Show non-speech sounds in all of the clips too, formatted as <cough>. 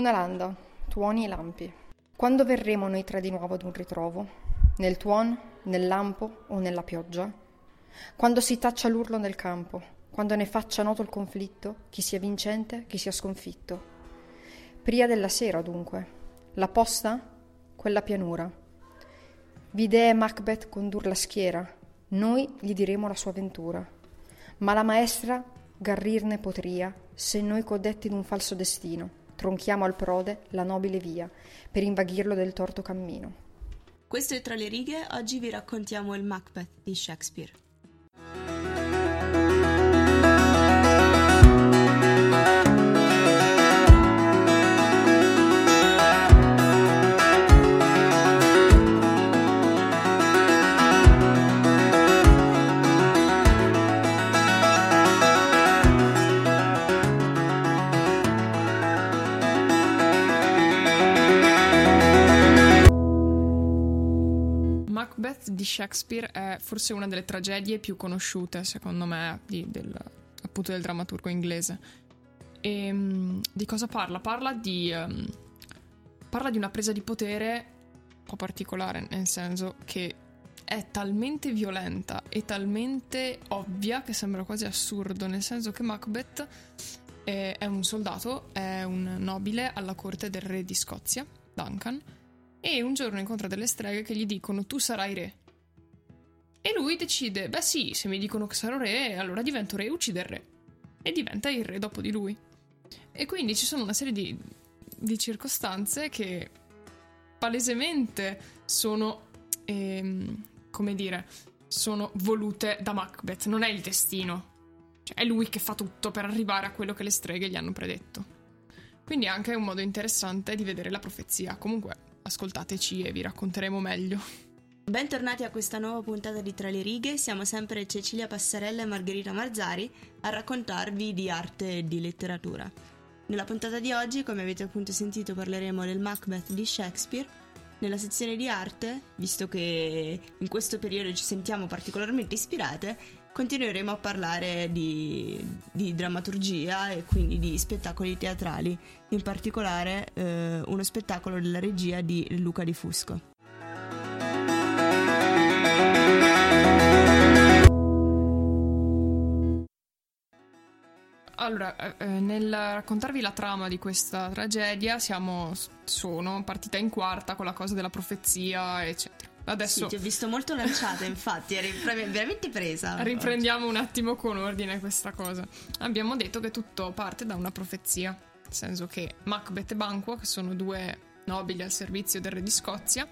Una landa, tuoni e lampi. Quando verremo noi tre di nuovo ad un ritrovo? Nel tuon, nel lampo o nella pioggia? Quando si taccia l'urlo nel campo, quando ne faccia noto il conflitto, chi sia vincente, chi sia sconfitto. Pria della sera, dunque. La posta? Quella pianura. Vide Macbeth condur la schiera, noi gli diremo la sua avventura. Ma la maestra garrirne potria, se noi codetti d'un falso destino tronchiamo al prode la nobile via, per invaghirlo del torto cammino. Questo è Tra le righe, oggi vi raccontiamo il Macbeth di Shakespeare. Di Shakespeare è forse una delle tragedie più conosciute, secondo me, di, del, appunto del drammaturgo inglese. E um, di cosa parla? Parla di, um, parla di una presa di potere un po' particolare, nel senso che è talmente violenta e talmente ovvia che sembra quasi assurdo, nel senso che Macbeth è, è un soldato, è un nobile alla corte del re di Scozia, Duncan, e un giorno incontra delle streghe che gli dicono tu sarai re. E lui decide, beh sì, se mi dicono che sarò re, allora divento re e uccide il re. E diventa il re dopo di lui. E quindi ci sono una serie di, di circostanze che palesemente sono, ehm, come dire, sono volute da Macbeth, non è il destino. Cioè, è lui che fa tutto per arrivare a quello che le streghe gli hanno predetto. Quindi è anche un modo interessante di vedere la profezia. Comunque, ascoltateci e vi racconteremo meglio. Bentornati a questa nuova puntata di Tra le righe, siamo sempre Cecilia Passarella e Margherita Marzari a raccontarvi di arte e di letteratura. Nella puntata di oggi, come avete appunto sentito, parleremo del Macbeth di Shakespeare. Nella sezione di arte, visto che in questo periodo ci sentiamo particolarmente ispirate, continueremo a parlare di, di drammaturgia e quindi di spettacoli teatrali, in particolare eh, uno spettacolo della regia di Luca Di Fusco. Allora, eh, eh, nel raccontarvi la trama di questa tragedia, siamo, sono partita in quarta con la cosa della profezia, eccetera. Adesso sì, ti ho visto molto lanciata, infatti, eri veramente presa. Riprendiamo un attimo con ordine questa cosa. Abbiamo detto che tutto parte da una profezia, nel senso che Macbeth e Banquo, che sono due nobili al servizio del re di Scozia,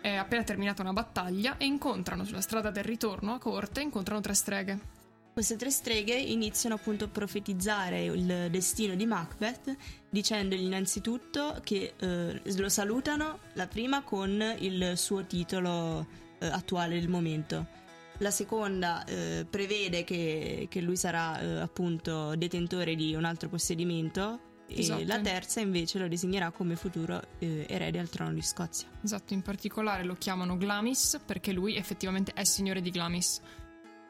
è appena terminata una battaglia e incontrano sulla strada del ritorno a corte, incontrano tre streghe queste tre streghe iniziano appunto a profetizzare il destino di Macbeth dicendogli innanzitutto che eh, lo salutano la prima con il suo titolo eh, attuale del momento. La seconda eh, prevede che, che, lui sarà eh, appunto detentore di un altro possedimento esatto. e la terza invece lo designerà come futuro eh, erede al trono di Scozia. Esatto, in particolare lo chiamano Glamis perché lui effettivamente è signore di Glamis.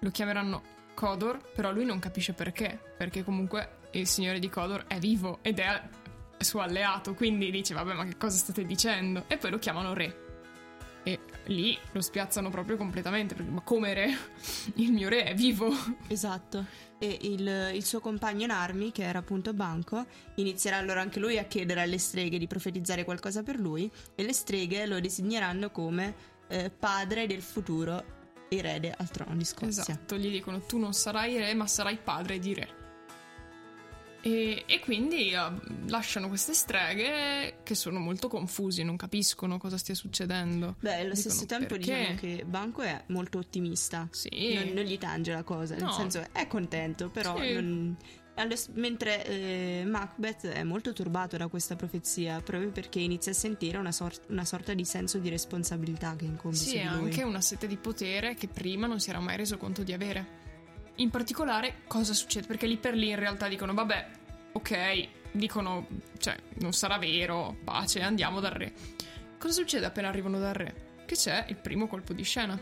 Lo chiameranno Codor, però lui non capisce perché, perché comunque il signore di Codor è vivo ed è suo alleato, quindi dice vabbè ma che cosa state dicendo? E poi lo chiamano re. E lì lo spiazzano proprio completamente, perché ma come re? Il mio re è vivo. Esatto. E il, il, suo compagno in armi, che era appunto Banco, inizierà allora anche lui a chiedere alle streghe di profetizzare qualcosa per lui e le streghe lo designeranno come eh, padre del futuro erede al trono di Scozia. Esatto, gli dicono tu non sarai re ma sarai padre di re. E, e quindi uh, lasciano queste streghe che sono molto confusi, non capiscono cosa stia succedendo. Beh, allo Dicono, stesso tempo perché? diciamo che Banco è molto ottimista. Sì. Non, non gli tange la cosa, no. nel senso è contento, però sì. non, mentre eh, Macbeth è molto turbato da questa profezia proprio perché inizia a sentire una, sor- una sorta di senso di responsabilità che incombe sì, su. Sì, anche una sete di potere che prima non si era mai reso conto di avere. In particolare, cosa succede? Perché lì per lì in realtà dicono, vabbè, ok, dicono, cioè, non sarà vero, pace, andiamo dal re. Cosa succede appena arrivano dal re? Che c'è il primo colpo di scena.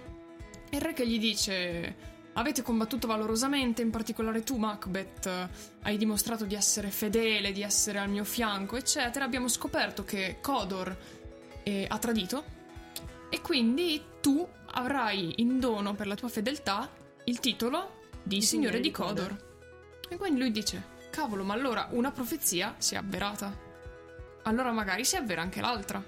Il re che gli dice Avete combattuto valorosamente, in particolare tu, Macbeth, hai dimostrato di essere fedele, di essere al mio fianco, eccetera. Abbiamo scoperto che Codor eh, ha tradito e quindi tu avrai in dono per la tua fedeltà il titolo di Di Signore Signore di. Codor. E quindi lui dice, cavolo, ma allora una profezia si è avverata. Allora magari si avvera anche l'altra.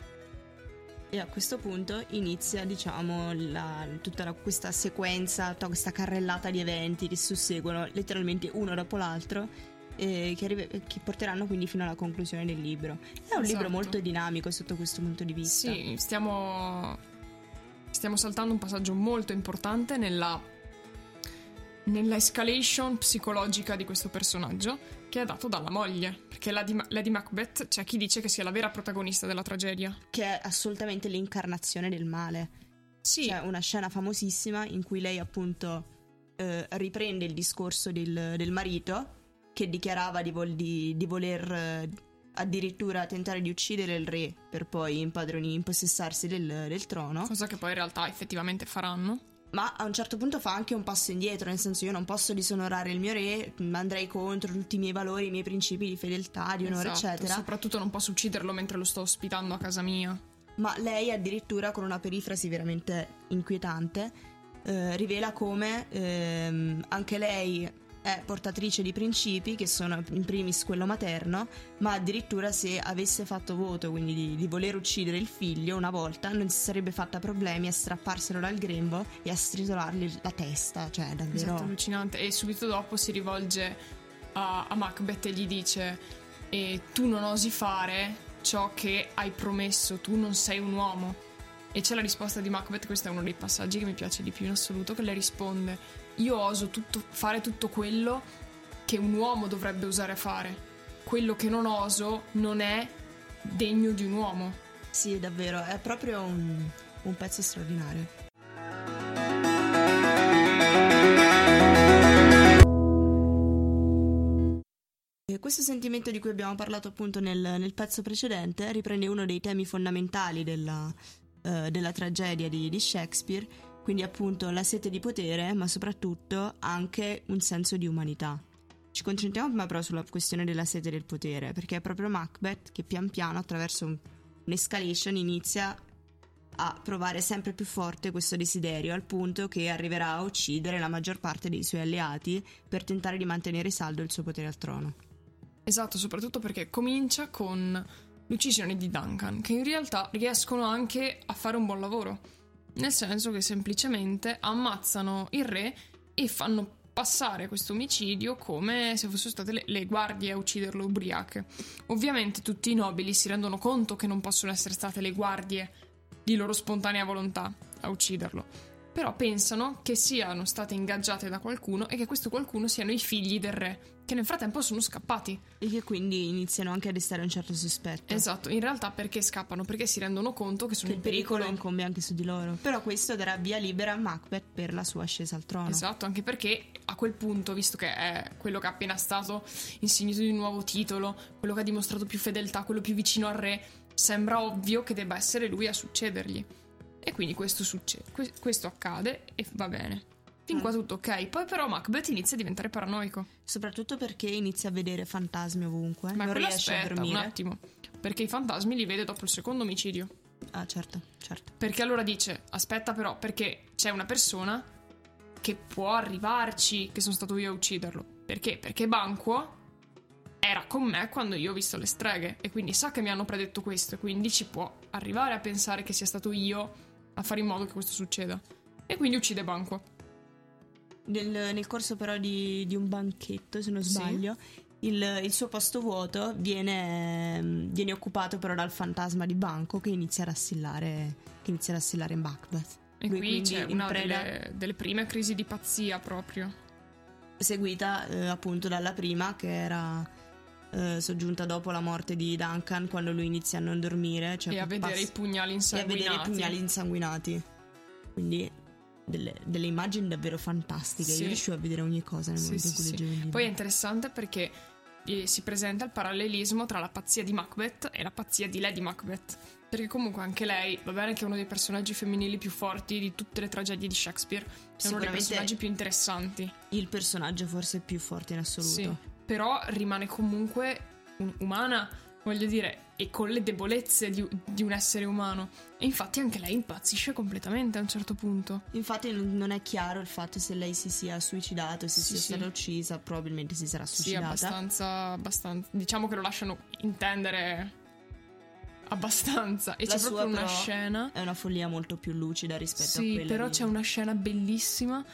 E a questo punto inizia, diciamo, la- tutta la- questa sequenza, tutta questa carrellata di eventi che susseguono letteralmente uno dopo l'altro. eh, che, arrive- che porteranno quindi fino alla conclusione del libro. È un libro Esatto. molto dinamico sotto questo punto di vista. Sì, stiamo. Stiamo saltando un passaggio molto importante nella. Nella escalation psicologica di questo personaggio, che è dato dalla moglie. Perché Lady, Ma- Lady Macbeth c'è chi dice che sia la vera protagonista della tragedia. Che è assolutamente l'incarnazione del male. Sì, C'è una scena famosissima in cui lei appunto eh, riprende il discorso del, del marito che dichiarava di, vol- di- di voler eh, addirittura tentare di uccidere il re per poi impadroni, impossessarsi del, del trono. cosa che poi in realtà effettivamente faranno. Ma a un certo punto fa anche un passo indietro, nel senso io non posso disonorare il mio re, andrei contro tutti i miei valori, i miei principi di fedeltà, di onore, Esatto, eccetera. Soprattutto non posso ucciderlo mentre lo sto ospitando a casa mia. Ma lei addirittura con una perifrasi veramente inquietante eh, rivela come ehm, anche lei è portatrice di principi che sono in primis quello materno, ma addirittura se avesse fatto voto, quindi di, di voler uccidere il figlio una volta, non si sarebbe fatta problemi a strapparselo dal grembo e a stritolargli la testa, cioè davvero... Esatto, allucinante. E subito dopo si rivolge a, a Macbeth e gli dice: e Tu non osi fare ciò che hai promesso, tu non sei un uomo. E c'è la risposta di Macbeth, questo è uno dei passaggi che mi piace di più in assoluto, che le risponde: Io oso tutto- fare tutto quello che un uomo dovrebbe osare fare. Quello che non oso non è degno di un uomo. Sì, davvero, è proprio un, un pezzo straordinario. Questo sentimento di cui abbiamo parlato appunto nel, nel pezzo precedente riprende uno dei temi fondamentali della, eh, della tragedia di, di Shakespeare, quindi appunto la sete di potere, ma soprattutto anche un senso di umanità. Ci concentriamo prima però sulla questione della sete del potere, perché è proprio Macbeth che pian piano attraverso un- un'escalation inizia a provare sempre più forte questo desiderio, al punto che arriverà a uccidere la maggior parte dei suoi alleati per tentare di mantenere saldo il suo potere al trono. Esatto, soprattutto perché comincia con l'uccisione di Duncan, che in realtà riescono anche a fare un buon lavoro. Nel senso che semplicemente ammazzano il re e fanno passare questo omicidio come se fossero state le, le guardie a ucciderlo ubriache. Ovviamente tutti i nobili si rendono conto che non possono essere state le guardie di loro spontanea volontà a ucciderlo. Però pensano che siano state ingaggiate da qualcuno e che questo qualcuno siano i figli del re, che nel frattempo sono scappati. E che quindi iniziano anche a destare un certo sospetto. Esatto, in realtà perché scappano? Perché si rendono conto che sono Che in pericolo. pericolo incombe anche su di loro. Però questo darà via libera a Macbeth per la sua ascesa al trono. Esatto, anche perché a quel punto, visto che è quello che è appena stato insignito di un nuovo titolo, quello che ha dimostrato più fedeltà, quello più vicino al re, sembra ovvio che debba essere lui a succedergli. E quindi questo succede, que- questo accade e va bene. Fin qua tutto ok. Poi però Macbeth inizia a diventare paranoico. Soprattutto perché inizia a vedere fantasmi ovunque. Ma non riesce a aspetta dormire. un attimo, perché i fantasmi li vede dopo il secondo omicidio. Ah, certo, certo. Perché allora dice, aspetta però, perché c'è una persona che può arrivarci che sono stato io a ucciderlo. Perché? Perché Banquo era con me quando io ho visto le streghe e quindi sa che mi hanno predetto questo e quindi ci può arrivare a pensare che sia stato io a fare in modo che questo succeda. E quindi uccide Banquo. Nel, nel corso però di, di un banchetto, se non Sì. sbaglio, il, il suo posto vuoto viene, viene occupato però dal fantasma di Banco che inizia ad assillare, che inizia ad assillare Macbeth. E Lui qui c'è in una preda- delle, delle prime crisi di pazzia proprio. seguita eh, appunto dalla prima che era eh, soggiunta dopo la morte di Duncan quando lui inizia a non dormire cioè e a vedere passa- i pugnali e a insanguinati. vedere i pugnali insanguinati quindi delle, delle immagini davvero fantastiche Sì. io riuscivo a vedere ogni cosa nel Sì, momento in sì, cui sì. leggevo il libro Poi è interessante perché eh, si presenta il parallelismo tra la pazzia di Macbeth e la pazzia di Lady Macbeth. Perché comunque anche lei, va bene che è uno dei personaggi femminili più forti di tutte le tragedie di Shakespeare, è uno dei personaggi più interessanti. Il personaggio forse più forte in assoluto. Sì, però rimane comunque un- umana, voglio dire, e con le debolezze di, di un essere umano. E infatti anche lei impazzisce completamente a un certo punto. Infatti non è chiaro il fatto se lei si sia suicidato, se Sì, sia sì. stata uccisa, probabilmente si sarà Sì, suicidata. abbastanza, abbastanza. Diciamo che lo lasciano intendere abbastanza. E La c'è sua, proprio una scena. È una follia molto più lucida rispetto a Sì, quella però di- c'è una scena bellissima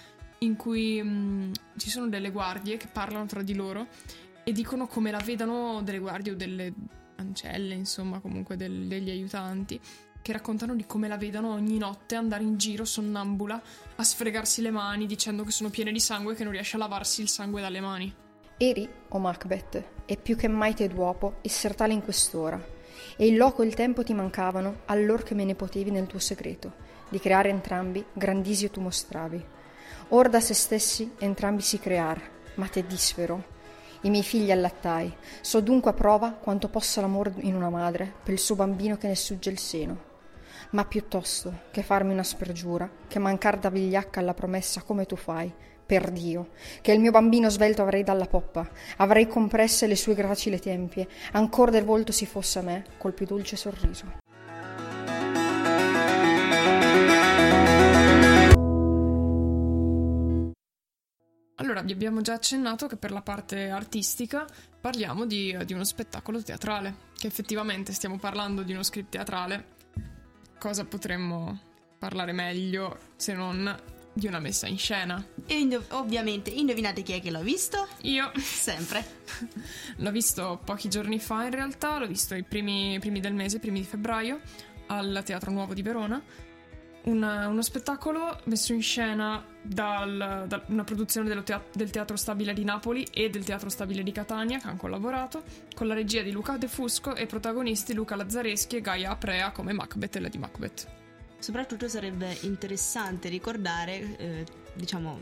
in cui mh, ci sono delle guardie che parlano tra di loro e dicono come la vedano delle guardie o delle ancelle, insomma, comunque del- degli aiutanti, che raccontano di come la vedano ogni notte andare in giro sonnambula a sfregarsi le mani dicendo che sono piene di sangue e che non riesce a lavarsi il sangue dalle mani. Eri, o Macbeth, e più che mai te d'uopo, esser tale in quest'ora, e il loco e il tempo ti mancavano, allor che me ne potevi nel tuo segreto, di creare entrambi, grandisio tu mostravi. Or da se stessi entrambi si crear, ma te disfero. I miei figli allattai, so dunque a prova quanto possa l'amor in una madre per il suo bambino che ne sugge il seno. Ma piuttosto che farmi una spergiura, che mancar da vigliacca alla promessa come tu fai, per Dio, che il mio bambino svelto avrei dalla poppa, avrei compresse le sue gracili tempie, ancor del volto si fosse a me col più dolce sorriso. Allora, vi abbiamo già accennato che per la parte artistica parliamo di, di uno spettacolo teatrale, che effettivamente stiamo parlando di uno script teatrale. Cosa potremmo parlare meglio se non di una messa in scena? E indo- ovviamente, indovinate chi è che l'ha visto? Io Sempre. <laughs> l'ho visto pochi giorni fa in realtà, l'ho visto i primi, primi del mese, i primi di febbraio, al Teatro Nuovo di Verona. Una- uno spettacolo messo in scena dal- da una produzione dello tea- del Teatro Stabile di Napoli e del Teatro Stabile di Catania, che hanno collaborato, con la regia di Luca De Fusco e protagonisti Luca Lazzareschi e Gaia Aprea come Macbeth e Lady Macbeth. Soprattutto sarebbe interessante ricordare, eh, diciamo,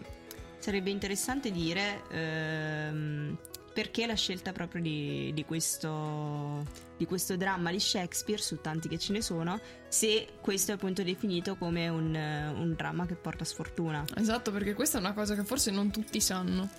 sarebbe interessante dire ehm, perché la scelta proprio di, di questo, di questo dramma di Shakespeare, su tanti che ce ne sono, se questo è appunto definito come un, un dramma che porta sfortuna. Esatto, perché questa è una cosa che forse non tutti sanno.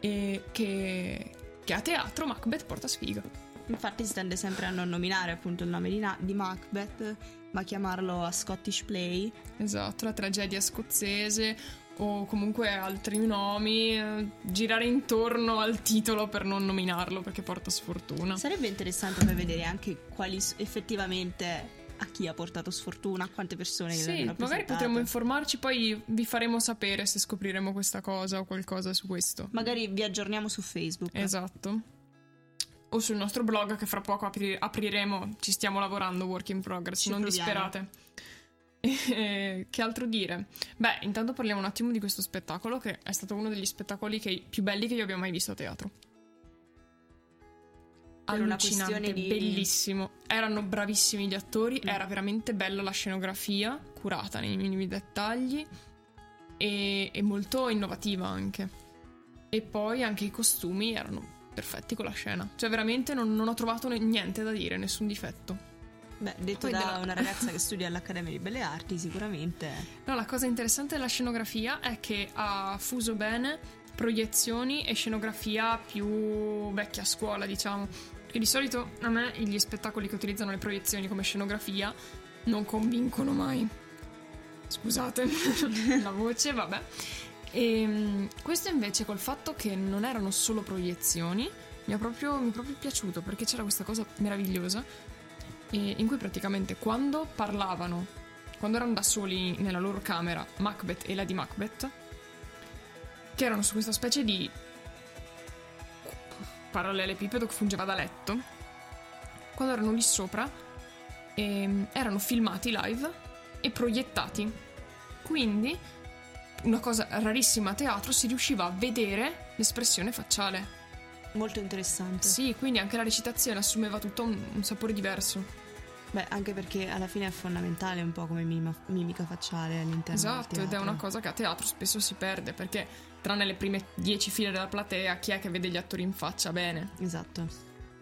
E che, che a teatro Macbeth porta sfiga. Infatti si tende sempre a non nominare appunto il nome di, Na- di Macbeth, ma chiamarlo a Scottish Play. Esatto, la tragedia scozzese o comunque altri nomi, eh, girare intorno al titolo per non nominarlo perché porta sfortuna. Sarebbe interessante per vedere anche quali effettivamente a chi ha portato sfortuna, a quante persone Sì, magari potremmo informarci, poi vi faremo sapere se scopriremo questa cosa o qualcosa su questo. Magari vi aggiorniamo su Facebook. Esatto. O sul nostro blog che fra poco apri- apriremo, ci stiamo lavorando, work in progress, Ci non proviamo. disperate. E, che altro dire? Beh, intanto parliamo un attimo di questo spettacolo che è stato uno degli spettacoli che- più belli che io abbia mai visto a teatro. Per Allucinante, di- bellissimo. Erano bravissimi gli attori, Mm. era veramente bella la scenografia, curata nei minimi dettagli e, e molto innovativa anche. E poi anche i costumi erano perfetti con la scena. Cioè veramente non, non ho trovato niente da dire, nessun difetto. Beh, detto Poi da della- una ragazza che studia all'Accademia di Belle Arti, sicuramente. No, la cosa interessante della scenografia è che ha fuso bene proiezioni e scenografia più vecchia scuola, diciamo. Perché di solito a me gli spettacoli che utilizzano le proiezioni come scenografia non convincono mai. Scusate <laughs> la voce, vabbè. E questo invece col fatto che non erano solo proiezioni, mi è proprio, mi è proprio piaciuto perché c'era questa cosa meravigliosa e in cui praticamente quando parlavano, quando erano da soli nella loro camera, Macbeth e Lady Macbeth, che erano su questa specie di parallelepipedo che fungeva da letto, quando erano lì sopra, ehm, erano filmati live e proiettati. Quindi, una cosa rarissima a teatro, si riusciva a vedere l'espressione facciale. Molto interessante. Sì, quindi anche la recitazione assumeva tutto un, un sapore diverso. Beh, anche perché alla fine è fondamentale un po' come mima- mimica facciale all'interno Esatto, ed è una cosa che a teatro spesso si perde perché tranne le prime dieci file della platea chi è che vede gli attori in faccia bene? Esatto.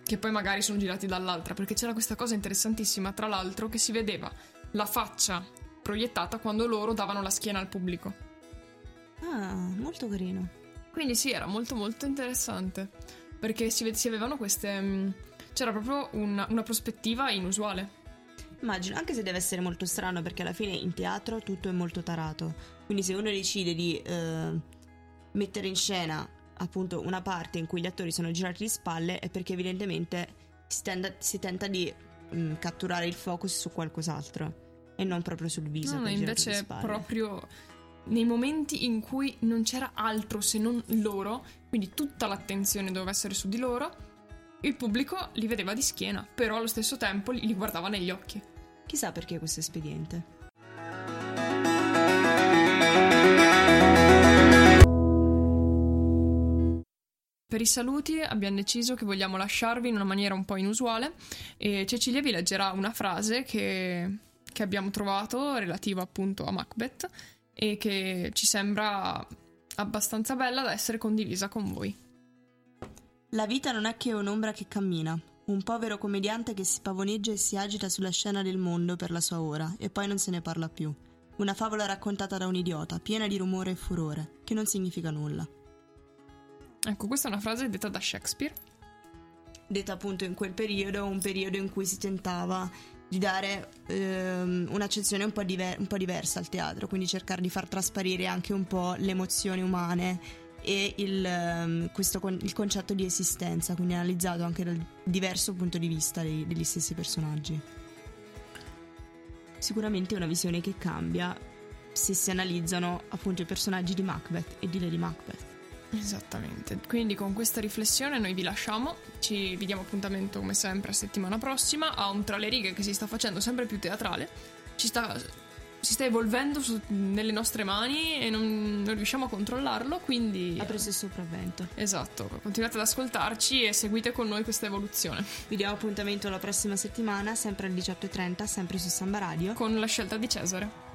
che poi magari sono girati dall'altra, perché c'era questa cosa interessantissima, tra l'altro, che si vedeva la faccia proiettata quando loro davano la schiena al pubblico. Ah, molto carino. Quindi sì, era molto molto interessante, perché si, si avevano queste... Mm, c'era proprio una, una prospettiva inusuale. Immagino, anche se deve essere molto strano perché alla fine in teatro tutto è molto tarato. Quindi se uno decide di eh, mettere in scena appunto una parte in cui gli attori sono girati di spalle è perché evidentemente si, tenda, si tenta di mh, mm, catturare il focus su qualcos'altro e non proprio sul viso. No, invece proprio nei momenti in cui non c'era altro se non loro, quindi tutta l'attenzione doveva essere su di loro, il pubblico li vedeva di schiena, però allo stesso tempo li guardava negli occhi. Chissà perché questo espediente. Per i saluti abbiamo deciso che vogliamo lasciarvi in una maniera un po' inusuale e Cecilia vi leggerà una frase che, che abbiamo trovato relativa appunto a Macbeth e che ci sembra abbastanza bella da essere condivisa con voi. La vita non è che un'ombra che cammina, un povero commediante che si pavoneggia e si agita sulla scena del mondo per la sua ora e poi non se ne parla più. Una favola raccontata da un idiota, piena di rumore e furore, che non significa nulla. Ecco, questa è una frase detta da Shakespeare. Detta appunto in quel periodo, un periodo in cui si tentava di dare ehm, un'accezione un po, diver- un po' diversa al teatro, quindi cercare di far trasparire anche un po' le emozioni umane e il, um, questo, il concetto di esistenza, quindi analizzato anche dal diverso punto di vista dei, degli stessi personaggi. Sicuramente è una visione che cambia se si analizzano appunto i personaggi di Macbeth e di Lady Macbeth. Esattamente, quindi con questa riflessione noi vi lasciamo, ci vi diamo appuntamento come sempre a settimana prossima a un tra le righe che si sta facendo sempre più teatrale, ci sta si sta evolvendo su, nelle nostre mani e non, non, riusciamo a controllarlo, quindi... Ha preso il sopravvento. Esatto, continuate ad ascoltarci e seguite con noi questa evoluzione. Vi diamo appuntamento la prossima settimana, sempre alle 18.30, sempre su Samba Radio. Con la scelta di Cesare.